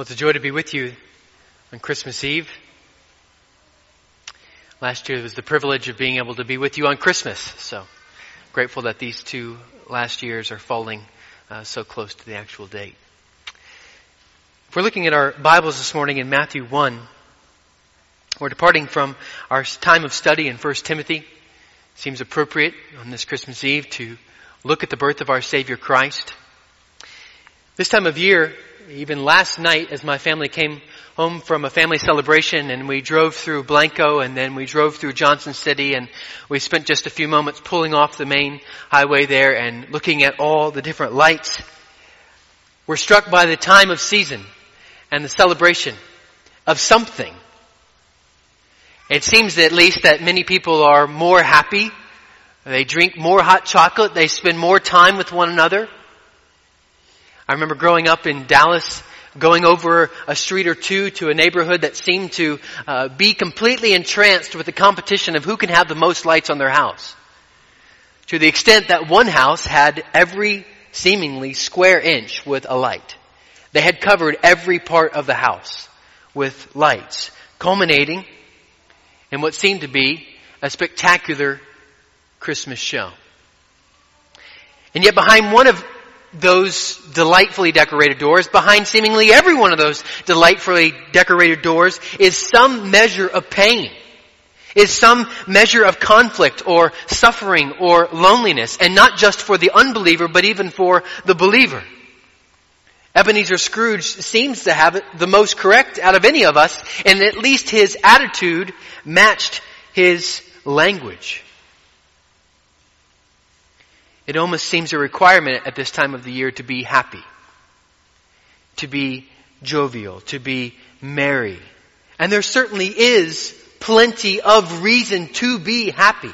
Well, it's a joy to be with you on Christmas Eve. Last year was the privilege of being able to be with you on Christmas, so grateful that these two last years are falling uh, so close to the actual date. If we're looking at our Bibles this morning in Matthew 1, we're departing from our time of study in 1 Timothy. Seems appropriate on this Christmas Eve to look at the birth of our Savior Christ. This time of year, even last night as my family came home from a family celebration and we drove through Blanco and then we drove through Johnson City and we spent just a few moments pulling off the main highway there and looking at all the different lights. We're struck by the time of season and the celebration of something. It seems at least that many people are more happy. They drink more hot chocolate. They spend more time with one another. I remember growing up in Dallas, going over a street or two to a neighborhood that seemed to uh, be completely entranced with the competition of who can have the most lights on their house. To the extent that one house had every seemingly square inch with a light. They had covered every part of the house with lights, culminating in what seemed to be a spectacular Christmas show. And yet behind one of those delightfully decorated doors, behind seemingly every one of those delightfully decorated doors is some measure of pain, is some measure of conflict or suffering or loneliness, and not just for the unbeliever, but even for the believer. Ebenezer Scrooge seems to have it the most correct out of any of us, and at least his attitude matched his language. It almost seems a requirement at this time of the year to be happy, to be jovial, to be merry. And there certainly is plenty of reason to be happy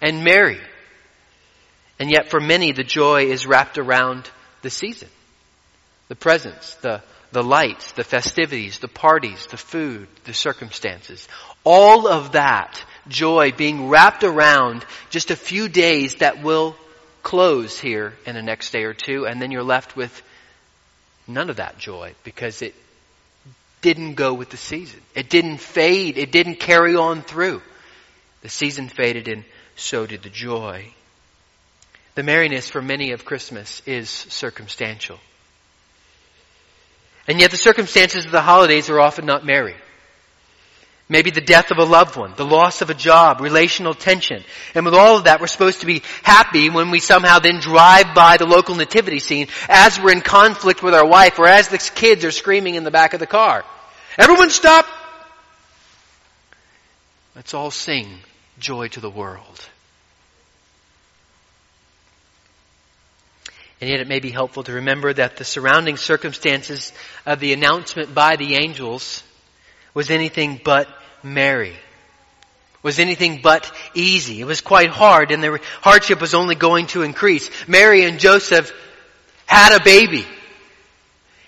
and merry. And yet for many the joy is wrapped around the season. The presents, the, the lights, the festivities, the parties, the food, the circumstances. All of that joy being wrapped around just a few days that will close here in the next day or two, and then you're left with none of that joy because it didn't go with the season. It didn't fade. It didn't carry on through. The season faded and so did the joy. The merriness for many of Christmas is circumstantial. And yet the circumstances of the holidays are often not merry. Maybe the death of a loved one, the loss of a job, relational tension. And with all of that, we're supposed to be happy when we somehow then drive by the local nativity scene as we're in conflict with our wife or as the kids are screaming in the back of the car. Everyone stop! Let's all sing joy to the world. And yet it may be helpful to remember that the surrounding circumstances of the announcement by the angels was anything but merry. Was anything but easy. It was quite hard and the hardship was only going to increase. Mary and Joseph had a baby.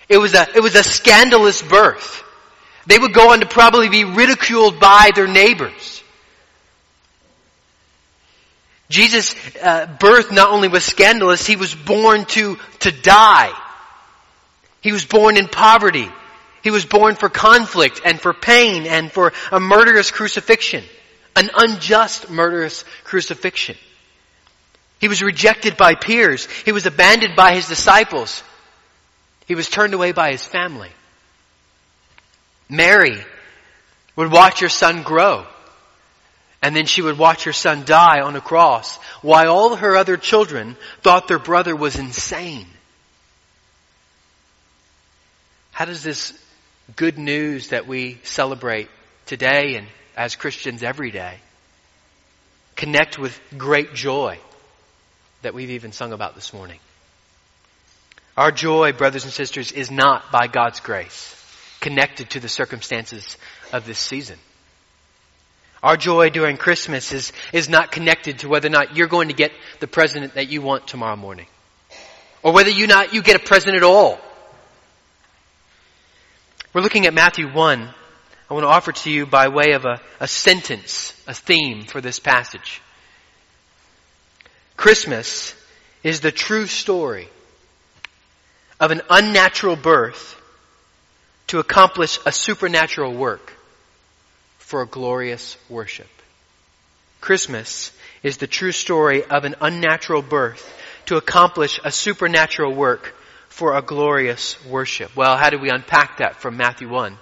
It was a, it was a scandalous birth. They would go on to probably be ridiculed by their neighbors. Jesus' uh, birth not only was scandalous, he was born to, to die. He was born in poverty. He was born for conflict and for pain and for a murderous crucifixion. An unjust murderous crucifixion. He was rejected by peers. He was abandoned by his disciples. He was turned away by his family. Mary would watch her son grow. And then she would watch her son die on a cross while all her other children thought their brother was insane. How does this good news that we celebrate today and as Christians every day. Connect with great joy that we've even sung about this morning. Our joy, brothers and sisters, is not by God's grace connected to the circumstances of this season. Our joy during Christmas is, is not connected to whether or not you're going to get the present that you want tomorrow morning. Or whether you not, you get a present at all. We're looking at Matthew 1. I want to offer to you by way of a, a sentence, a theme for this passage. Christmas is the true story of an unnatural birth to accomplish a supernatural work for a glorious worship. Christmas is the true story of an unnatural birth to accomplish a supernatural work for a glorious worship. Well, how do we unpack that from Matthew 1?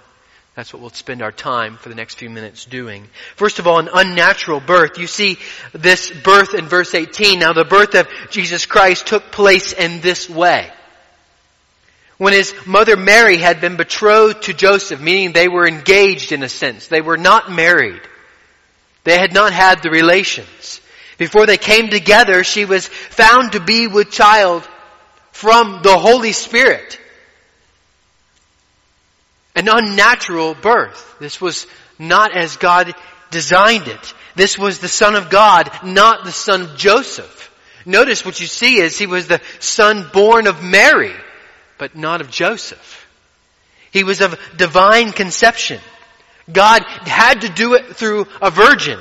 That's what we'll spend our time for the next few minutes doing. First of all, an unnatural birth. You see this birth in verse 18. Now the birth of Jesus Christ took place in this way. When his mother Mary had been betrothed to Joseph, meaning they were engaged in a sense. They were not married. They had not had the relations. Before they came together, she was found to be with child from the Holy Spirit. An unnatural birth. This was not as God designed it. This was the Son of God, not the Son of Joseph. Notice what you see is he was the son born of Mary but not of Joseph. He was of divine conception. God had to do it through a virgin.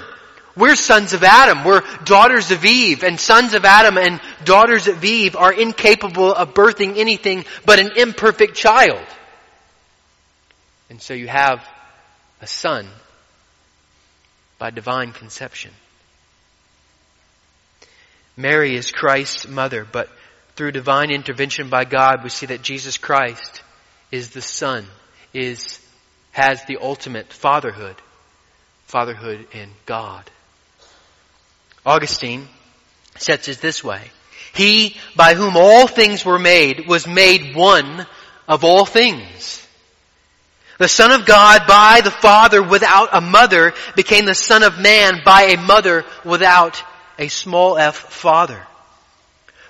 We're sons of Adam. We're daughters of Eve. And sons of Adam and daughters of Eve are incapable of birthing anything but an imperfect child. And so you have a son by divine conception. Mary is Christ's mother, but through divine intervention by God, we see that Jesus Christ is the Son, is, has the ultimate fatherhood, fatherhood in God. Augustine sets it this way. He by whom all things were made was made one of all things. The Son of God by the Father without a mother became the Son of Man by a mother without a small f father.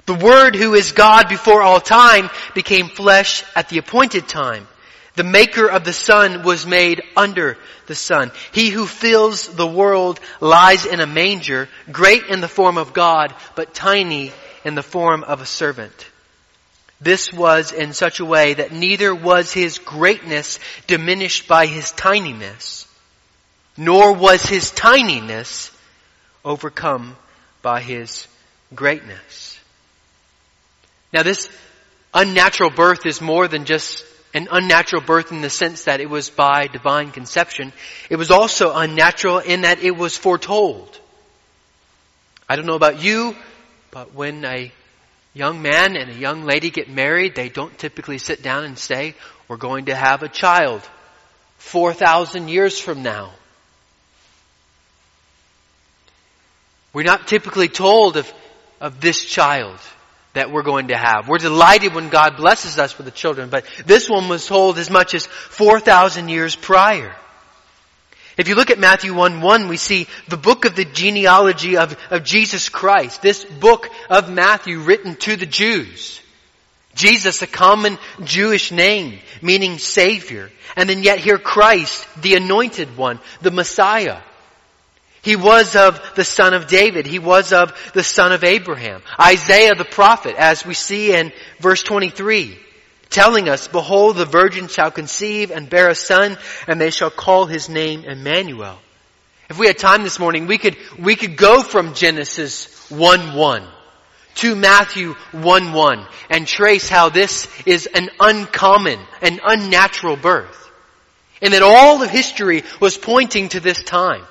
The Word who is God before all time became flesh at the appointed time. The maker of the sun was made under the sun. He who fills the world lies in a manger, great in the form of God, but tiny in the form of a servant. This was in such a way that neither was his greatness diminished by his tininess, nor was his tininess overcome by his greatness. Now this unnatural birth is more than just an unnatural birth in the sense that it was by divine conception. It was also unnatural in that it was foretold. I don't know about you, but when a young man and a young lady get married, they don't typically sit down and say, we're going to have a child 4,000 years from now. We're not typically told of, of this child that we're going to have. We're delighted when God blesses us with the children, but this one was told as much as 4,000 years prior. If you look at Matthew 1 1, we see the book of the genealogy of, of Jesus Christ. This book of Matthew written to the Jews. Jesus, a common Jewish name, meaning Savior. And then yet here Christ, the anointed one, the Messiah. He was of the son of David. He was of the son of Abraham. Isaiah the prophet, as we see in verse 23, telling us, Behold, the virgin shall conceive and bear a son, and they shall call his name Emmanuel. If we had time this morning, we could, we could go from Genesis 1-1 to Matthew 1-1 and trace how this is an uncommon, an unnatural birth. And that all of history was pointing to this time.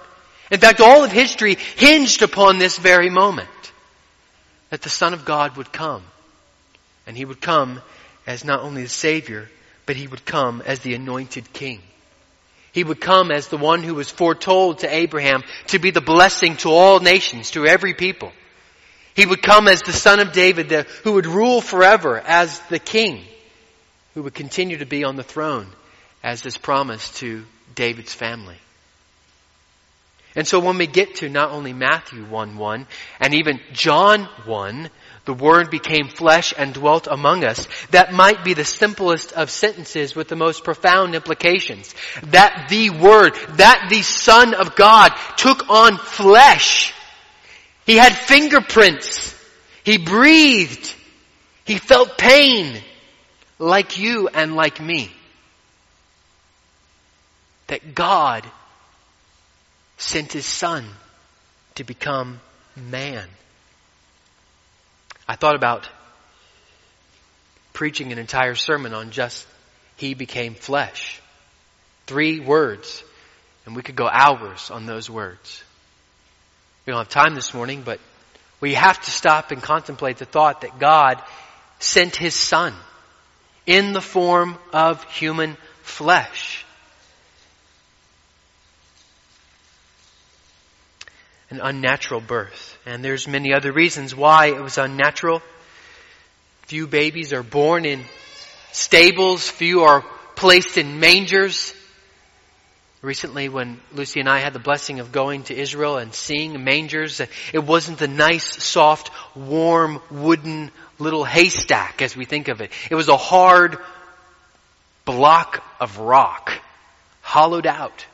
In fact, all of history hinged upon this very moment. That the Son of God would come. And He would come as not only the Savior, but He would come as the anointed King. He would come as the one who was foretold to Abraham to be the blessing to all nations, to every people. He would come as the son of David the, who would rule forever as the king who would continue to be on the throne as is promised to David's family. And so when we get to not only Matthew 1 1 and even John 1, the Word became flesh and dwelt among us. That might be the simplest of sentences with the most profound implications. That the Word, that the Son of God took on flesh. He had fingerprints. He breathed. He felt pain like you and like me. That God sent his son to become man. I thought about preaching an entire sermon on just He became flesh. Three words. And we could go hours on those words. We don't have time this morning, but we have to stop and contemplate the thought that God sent His Son in the form of human flesh. An unnatural birth. And there's many other reasons why it was unnatural. Few babies are born in stables, few are placed in mangers. Recently, when Lucy and I had the blessing of going to Israel and seeing mangers, it wasn't the nice, soft, warm, wooden little haystack as we think of it. It was a hard block of rock, hollowed out,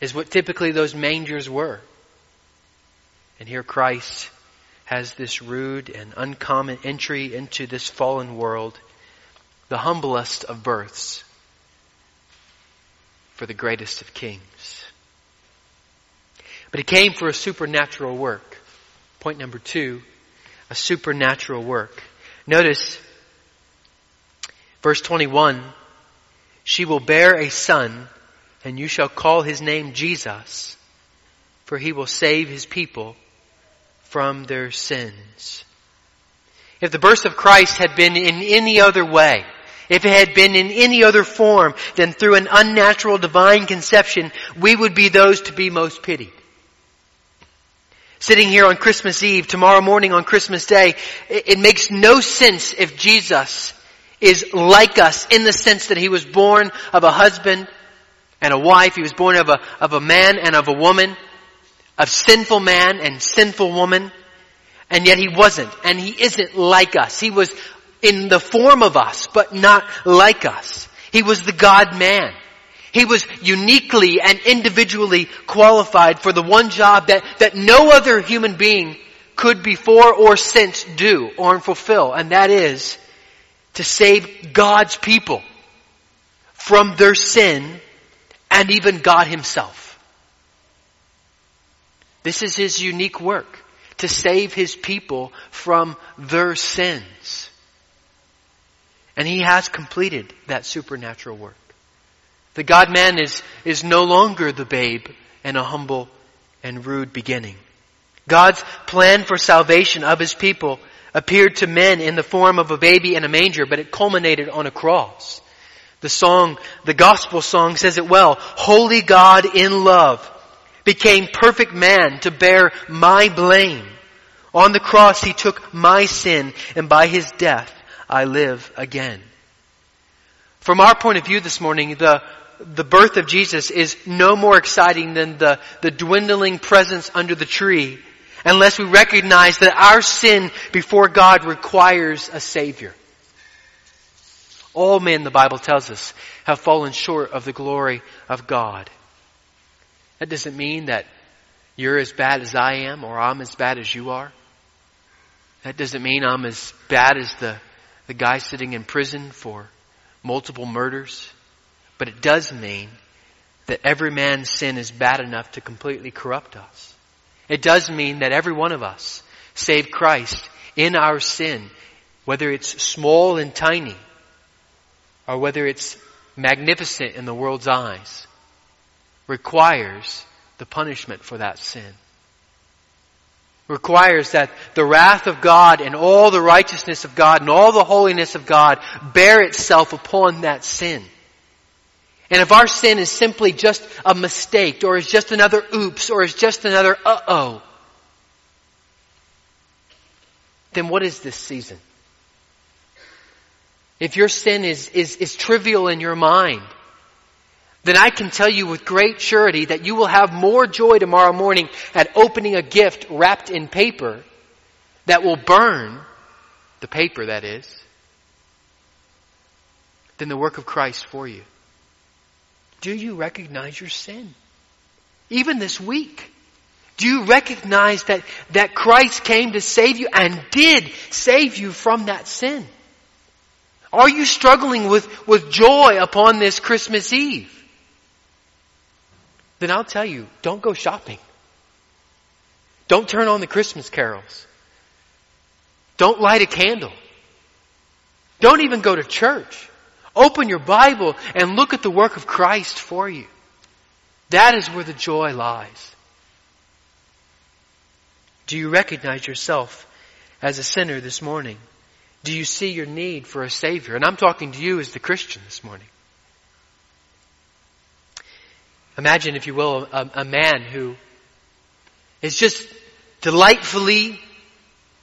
is what typically those mangers were. And here Christ has this rude and uncommon entry into this fallen world, the humblest of births for the greatest of kings. But he came for a supernatural work. Point number two, a supernatural work. Notice verse 21, she will bear a son and you shall call his name Jesus, for he will save his people from their sins. If the birth of Christ had been in any other way, if it had been in any other form than through an unnatural divine conception, we would be those to be most pitied. Sitting here on Christmas Eve, tomorrow morning on Christmas Day, it, makes no sense if Jesus is like us in the sense that he was born of a husband and a wife, he was born of a, of a man and of a woman, of sinful man and sinful woman, and yet he wasn't, and he isn't like us. He was in the form of us, but not like us. He was the God man. He was uniquely and individually qualified for the one job that, that no other human being could before or since do or fulfill, and that is to save God's people from their sin and even God himself. This is his unique work, to save his people from their sins. And he has completed that supernatural work. The God man is, is no longer the babe and a humble and rude beginning. God's plan for salvation of his people appeared to men in the form of a baby in a manger, but it culminated on a cross. The song, the gospel song says it well. Holy God in love became perfect man to bear my blame. On the cross he took my sin and by his death I live again. From our point of view this morning, the, the birth of Jesus is no more exciting than the, the dwindling presence under the tree unless we recognize that our sin before God requires a Savior. All men, the Bible tells us, have fallen short of the glory of God. That doesn't mean that you're as bad as I am or I'm as bad as you are. That doesn't mean I'm as bad as the the guy sitting in prison for multiple murders. But it does mean that every man's sin is bad enough to completely corrupt us. It does mean that every one of us, save Christ, in our sin, whether it's small and tiny, or whether it's magnificent in the world's eyes, requires the punishment for that sin requires that the wrath of God and all the righteousness of God and all the holiness of God bear itself upon that sin. And if our sin is simply just a mistake or is just another oops or is just another uh-oh, then what is this season? If your sin is, is, is trivial in your mind, then I can tell you with great surety that you will have more joy tomorrow morning at opening a gift wrapped in paper that will burn, the paper that is, than the work of Christ for you. Do you recognize your sin? Even this week. Do you recognize that, that Christ came to save you and did save you from that sin? Are you struggling with, with joy upon this Christmas Eve? Then I'll tell you, don't go shopping. Don't turn on the Christmas carols. Don't light a candle. Don't even go to church. Open your Bible and look at the work of Christ for you. That is where the joy lies. Do you recognize yourself as a sinner this morning? Do you see your need for a Savior? And I'm talking to you as the Christian this morning. Imagine, if you will, a, a man who is just delightfully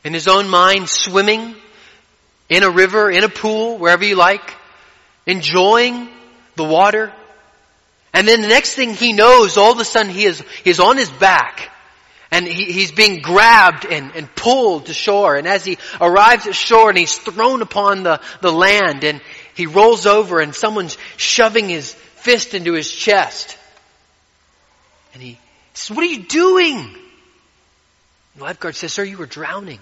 in his own mind swimming in a river, in a pool, wherever you like, enjoying the water. And then the next thing he knows, all of a sudden he is, he is on his back and he, he's being grabbed and, and pulled to shore. And as he arrives at shore and he's thrown upon the, the land and he rolls over and someone's shoving his fist into his chest. And he says, what are you doing? The lifeguard says, sir, you were drowning.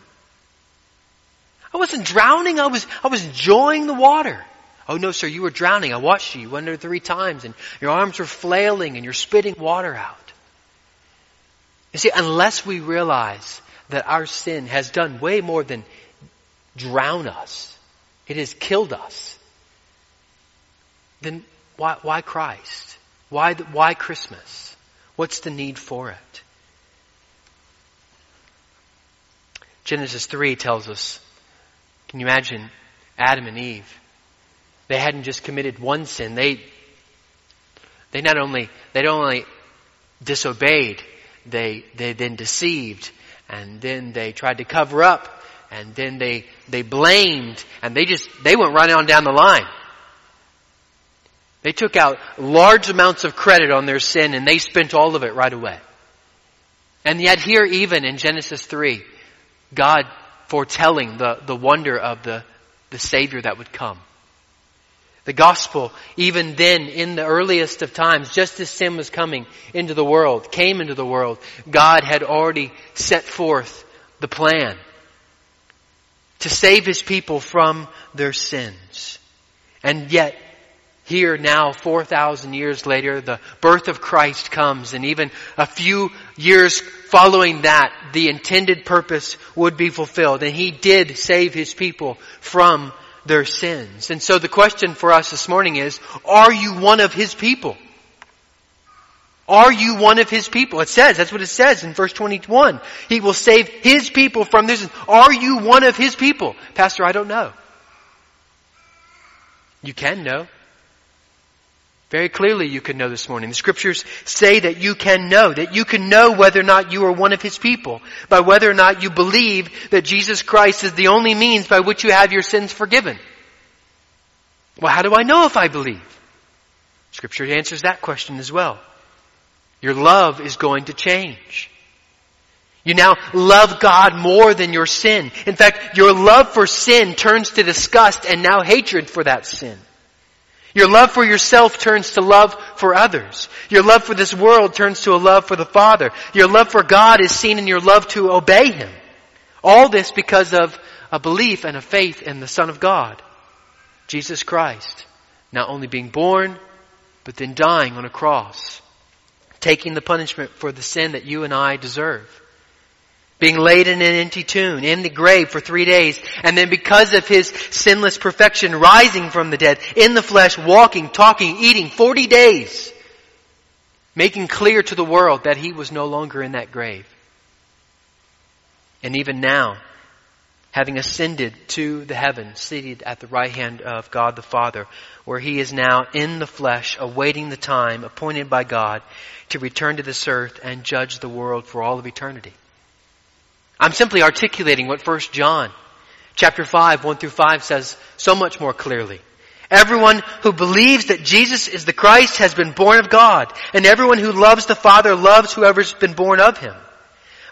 I wasn't drowning. I was, I was enjoying the water. Oh no, sir, you were drowning. I watched you. You went under three times and your arms were flailing and you're spitting water out. You see, unless we realize that our sin has done way more than drown us, it has killed us, then why, why Christ? Why, why Christmas? What's the need for it? Genesis 3 tells us, can you imagine Adam and Eve? They hadn't just committed one sin, they, they not only, they not only disobeyed, they, they then deceived and then they tried to cover up and then they, they blamed and they just, they went right on down the line. They took out large amounts of credit on their sin and they spent all of it right away. And yet here even in Genesis 3, God foretelling the, the wonder of the, the Savior that would come. The gospel, even then in the earliest of times, just as sin was coming into the world, came into the world, God had already set forth the plan to save His people from their sins. And yet, here now, 4,000 years later, the birth of Christ comes and even a few years following that, the intended purpose would be fulfilled. And He did save His people from their sins. And so the question for us this morning is, are you one of His people? Are you one of His people? It says, that's what it says in verse 21. He will save His people from sins. Are you one of His people? Pastor, I don't know. You can know. Very clearly you can know this morning. The scriptures say that you can know, that you can know whether or not you are one of His people, by whether or not you believe that Jesus Christ is the only means by which you have your sins forgiven. Well, how do I know if I believe? Scripture answers that question as well. Your love is going to change. You now love God more than your sin. In fact, your love for sin turns to disgust and now hatred for that sin. Your love for yourself turns to love for others. Your love for this world turns to a love for the Father. Your love for God is seen in your love to obey Him. All this because of a belief and a faith in the Son of God, Jesus Christ. Not only being born, but then dying on a cross. Taking the punishment for the sin that you and I deserve being laid in an empty tomb, in the grave for three days, and then because of his sinless perfection, rising from the dead, in the flesh, walking, talking, eating, 40 days, making clear to the world that he was no longer in that grave. And even now, having ascended to the heavens, seated at the right hand of God the Father, where he is now in the flesh, awaiting the time appointed by God to return to this earth and judge the world for all of eternity. I'm simply articulating what 1 John chapter 5, 1 through 5 says so much more clearly. Everyone who believes that Jesus is the Christ has been born of God, and everyone who loves the Father loves whoever's been born of him.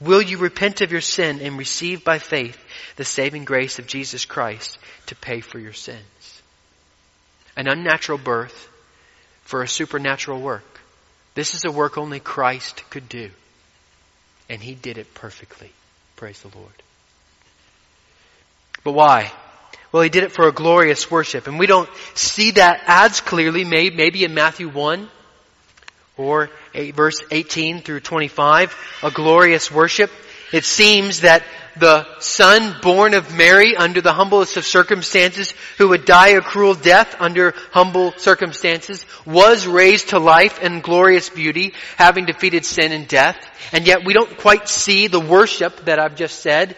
Will you repent of your sin and receive by faith the saving grace of Jesus Christ to pay for your sins? An unnatural birth for a supernatural work. This is a work only Christ could do. And he did it perfectly. Praise the Lord. But why? Well, he did it for a glorious worship. And we don't see that as clearly, maybe in Matthew 1 or verse 18 through 25, a glorious worship. It seems that the son born of Mary under the humblest of circumstances, who would die a cruel death under humble circumstances, was raised to life and glorious beauty, having defeated sin and death. And yet we don't quite see the worship that I've just said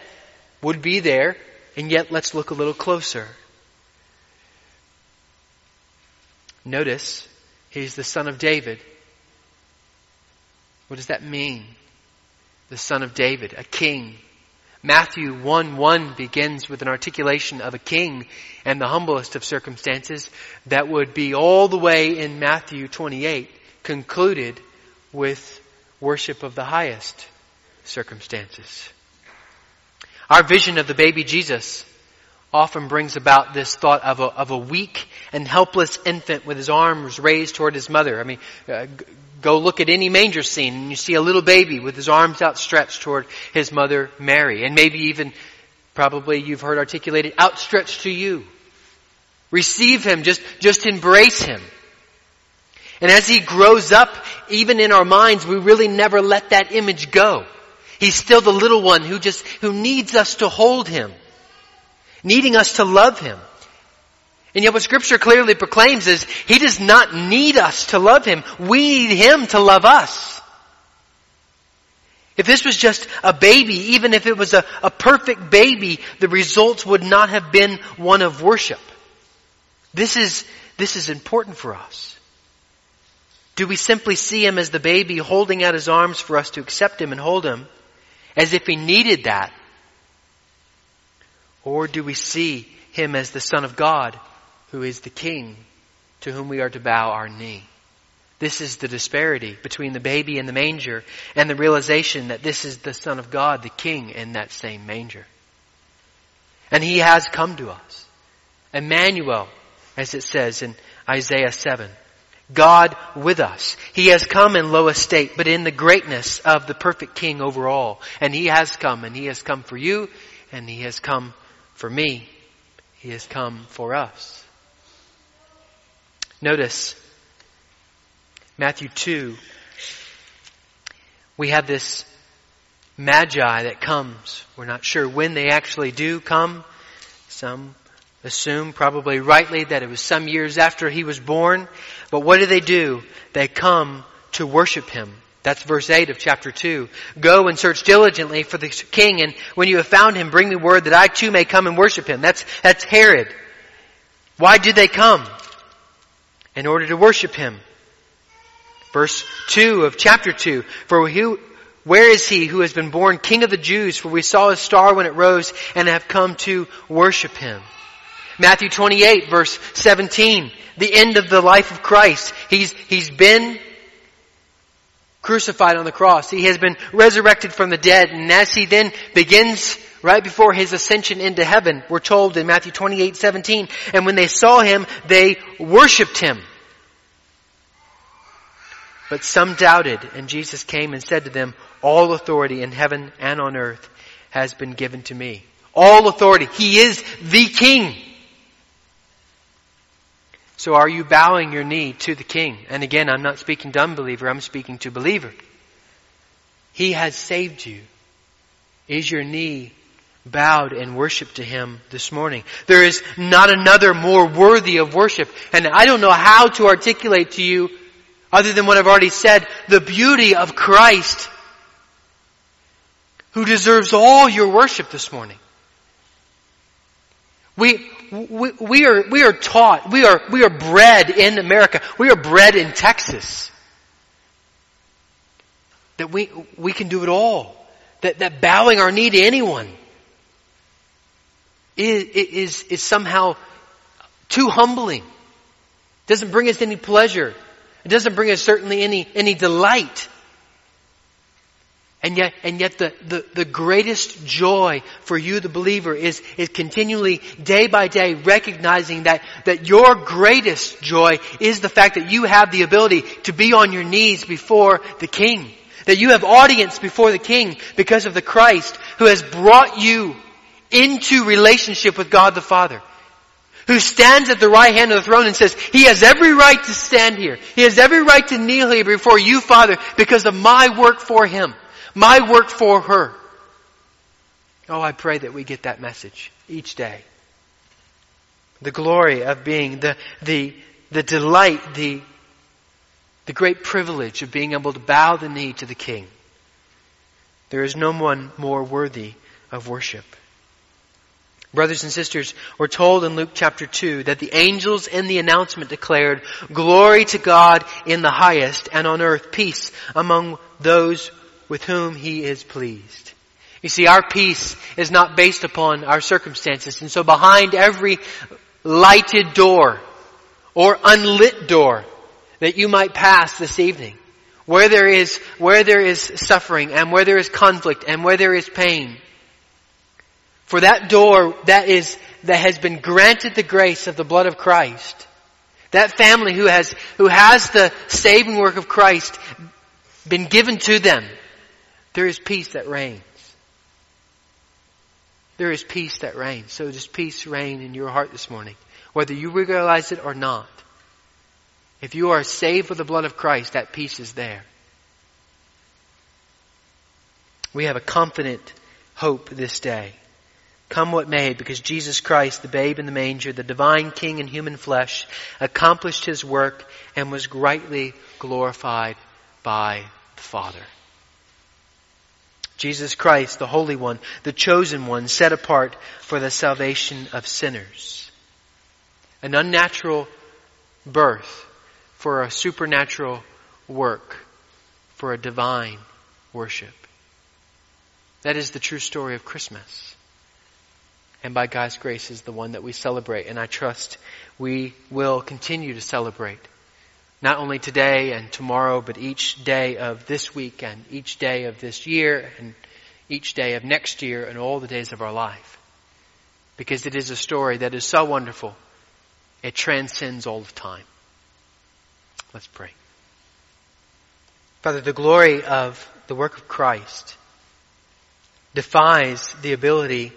would be there. And yet let's look a little closer. Notice, he's the son of David. What does that mean? The son of David, a king. Matthew 1 1 begins with an articulation of a king and the humblest of circumstances that would be all the way in Matthew 28 concluded with worship of the highest circumstances. Our vision of the baby Jesus often brings about this thought of a, of a weak and helpless infant with his arms raised toward his mother. I mean, uh, go look at any manger scene and you see a little baby with his arms outstretched toward his mother Mary. And maybe even, probably you've heard articulated, outstretched to you. Receive him, just, just embrace him. And as he grows up, even in our minds, we really never let that image go. He's still the little one who just, who needs us to hold him needing us to love Him. And yet what scripture clearly proclaims is He does not need us to love Him. We need Him to love us. If this was just a baby, even if it was a, a perfect baby, the results would not have been one of worship. This is, this is important for us. Do we simply see him as the baby holding out his arms for us to accept him and hold him as if he needed that or do we see him as the Son of God, who is the King, to whom we are to bow our knee? This is the disparity between the baby in the manger and the realization that this is the Son of God, the King, in that same manger. And He has come to us. Emmanuel, as it says in Isaiah 7. God with us. He has come in low estate, but in the greatness of the perfect King over all. And He has come, and He has come for you, and He has come for me. He has come for us. Notice Matthew 2. We have this magi that comes. We're not sure when they actually do come. Some assume, probably rightly, that it was some years after he was born. But what do they do? They come to worship him. That's verse 8 of chapter 2. Go and search diligently for the king, and when you have found him, bring me word that I too may come and worship him. That's, that's Herod. Why did they come? In order to worship him. Verse 2 of chapter 2. For who, where is he who has been born king of the Jews? For we saw his star when it rose and have come to worship him. Matthew 28 verse 17. The end of the life of Christ. He's, he's been crucified on the cross. He has been resurrected from the dead. And as he then begins right before his ascension into heaven, we're told in Matthew 28, 17, and when they saw him, they worshiped him. But some doubted, and Jesus came and said to them, all authority in heaven and on earth has been given to me. All authority. He is the King. So are you bowing your knee to the King? And again, I'm not speaking to unbeliever, I'm speaking to believer. He has saved you. Is your knee bowed in worship to Him this morning? There is not another more worthy of worship. And I don't know how to articulate to you, other than what I've already said, the beauty of Christ, who deserves all your worship this morning. We, we, are, we are taught, we are, we are bred in America, we are bred in Texas. That we, we can do it all. That, that bowing our knee to anyone is, is, is somehow too humbling. It doesn't bring us any pleasure. It doesn't bring us certainly any, any delight. And yet, and yet the, the, the greatest joy for you, the believer, is, is continually, day by day, recognizing that, that your greatest joy is the fact that you have the ability to be on your knees before the King. That you have audience before the King because of the Christ who has brought you into relationship with God the Father who stands at the right hand of the throne and says, He has every right to stand here. He has every right to kneel here before you, Father, because of my work for Him, my work for her. Oh, I pray that we get that message each day. The glory of being, the, the, the delight, the, the great privilege of being able to bow the knee to the King. There is no one more worthy of worship. Brothers and sisters, we're told in Luke chapter 2 that the angels in the announcement declared, Glory to God in the highest, and on earth peace among those with whom He is pleased. You see, our peace is not based upon our circumstances, and so behind every lighted door or unlit door that you might pass this evening, where there is, where there is suffering and where there is conflict and where there is pain, for that door that is, that has been granted the grace of the blood of Christ, that family who has, who has the saving work of Christ been given to them, there is peace that reigns. There is peace that reigns. So does peace reign in your heart this morning, whether you realize it or not. If you are saved with the blood of Christ, that peace is there. We have a confident hope this day. Come what may, because Jesus Christ, the babe in the manger, the divine King in human flesh, accomplished his work and was greatly glorified by the Father. Jesus Christ, the Holy One, the chosen one, set apart for the salvation of sinners. An unnatural birth for a supernatural work, for a divine worship. That is the true story of Christmas and by God's grace is the one that we celebrate. And I trust we will continue to celebrate. Not only today and tomorrow, but each day of this week and each day of this year and each day of next year and all the days of our life. Because it is a story that is so wonderful. It transcends all of time. Let's pray. Father, the glory of the work of Christ defies the ability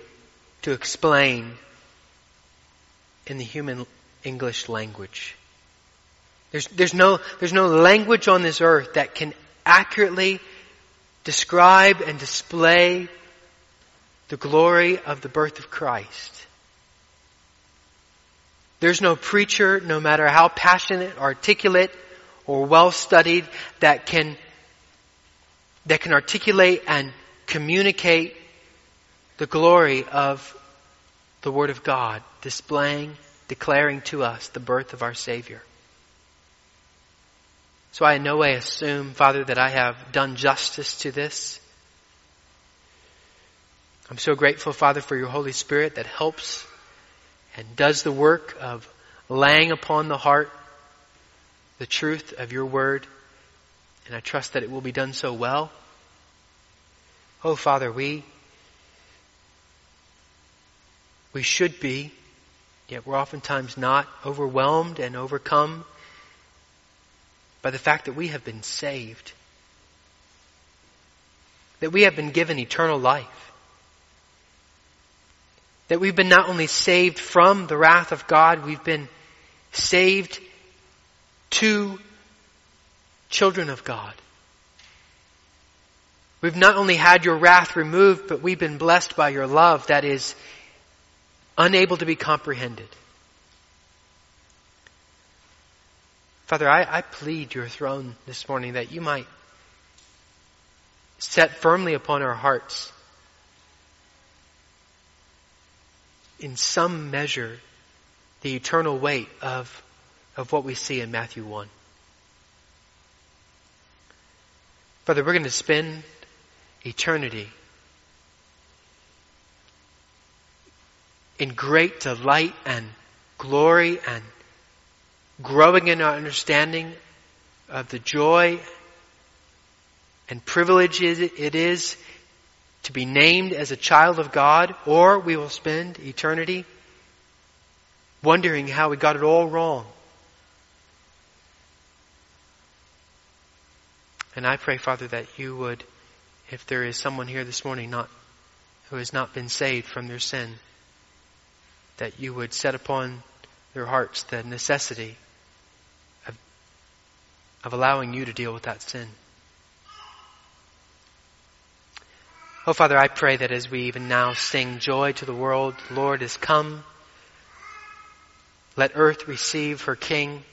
to explain in the human English language. There's, there's, no, there's no language on this earth that can accurately describe and display the glory of the birth of Christ. There's no preacher, no matter how passionate, articulate, or well studied, that can, that can articulate and communicate the glory of the Word of God, displaying, declaring to us the birth of our Savior. So I in no way assume, Father, that I have done justice to this. I'm so grateful, Father, for your Holy Spirit that helps and does the work of laying upon the heart the truth of your word. And I trust that it will be done so well. Oh, Father, we we should be, yet we're oftentimes not overwhelmed and overcome by the fact that we have been saved. That we have been given eternal life. That we've been not only saved from the wrath of God, we've been saved to children of God. We've not only had your wrath removed, but we've been blessed by your love that is unable to be comprehended. Father, I, I, plead your throne this morning that you might set firmly upon our hearts in some measure the eternal weight of, of what we see in Matthew 1. Father, we're going to spend eternity in great delight and glory and growing in our understanding of the joy and privilege it is to be named as a child of God, or we will spend eternity wondering how we got it all wrong. And I pray, Father, that you would, if there is someone here this morning not, who has not been saved from their sin, that you would set upon their hearts the necessity of allowing you to deal with that sin. Oh, Father, I pray that as we even now sing joy to the world, the Lord is come. Let earth receive her King.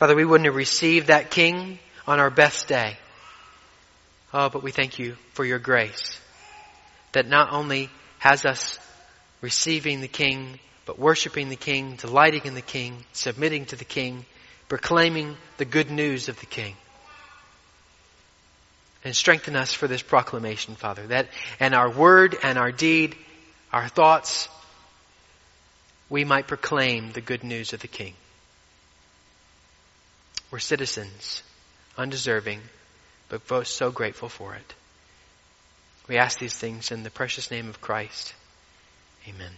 Father, we wouldn't have received that King on our best day. Oh, but we thank you for your grace that not only has us receiving the King, but worshiping the King, delighting in the King, submitting to the King, proclaiming the good news of the King. And strengthen us for this proclamation, Father, that and our word and our deed, our thoughts, we might proclaim the good news of the King. We're citizens undeserving, but both so grateful for it. We ask these things in the precious name of Christ. Amen.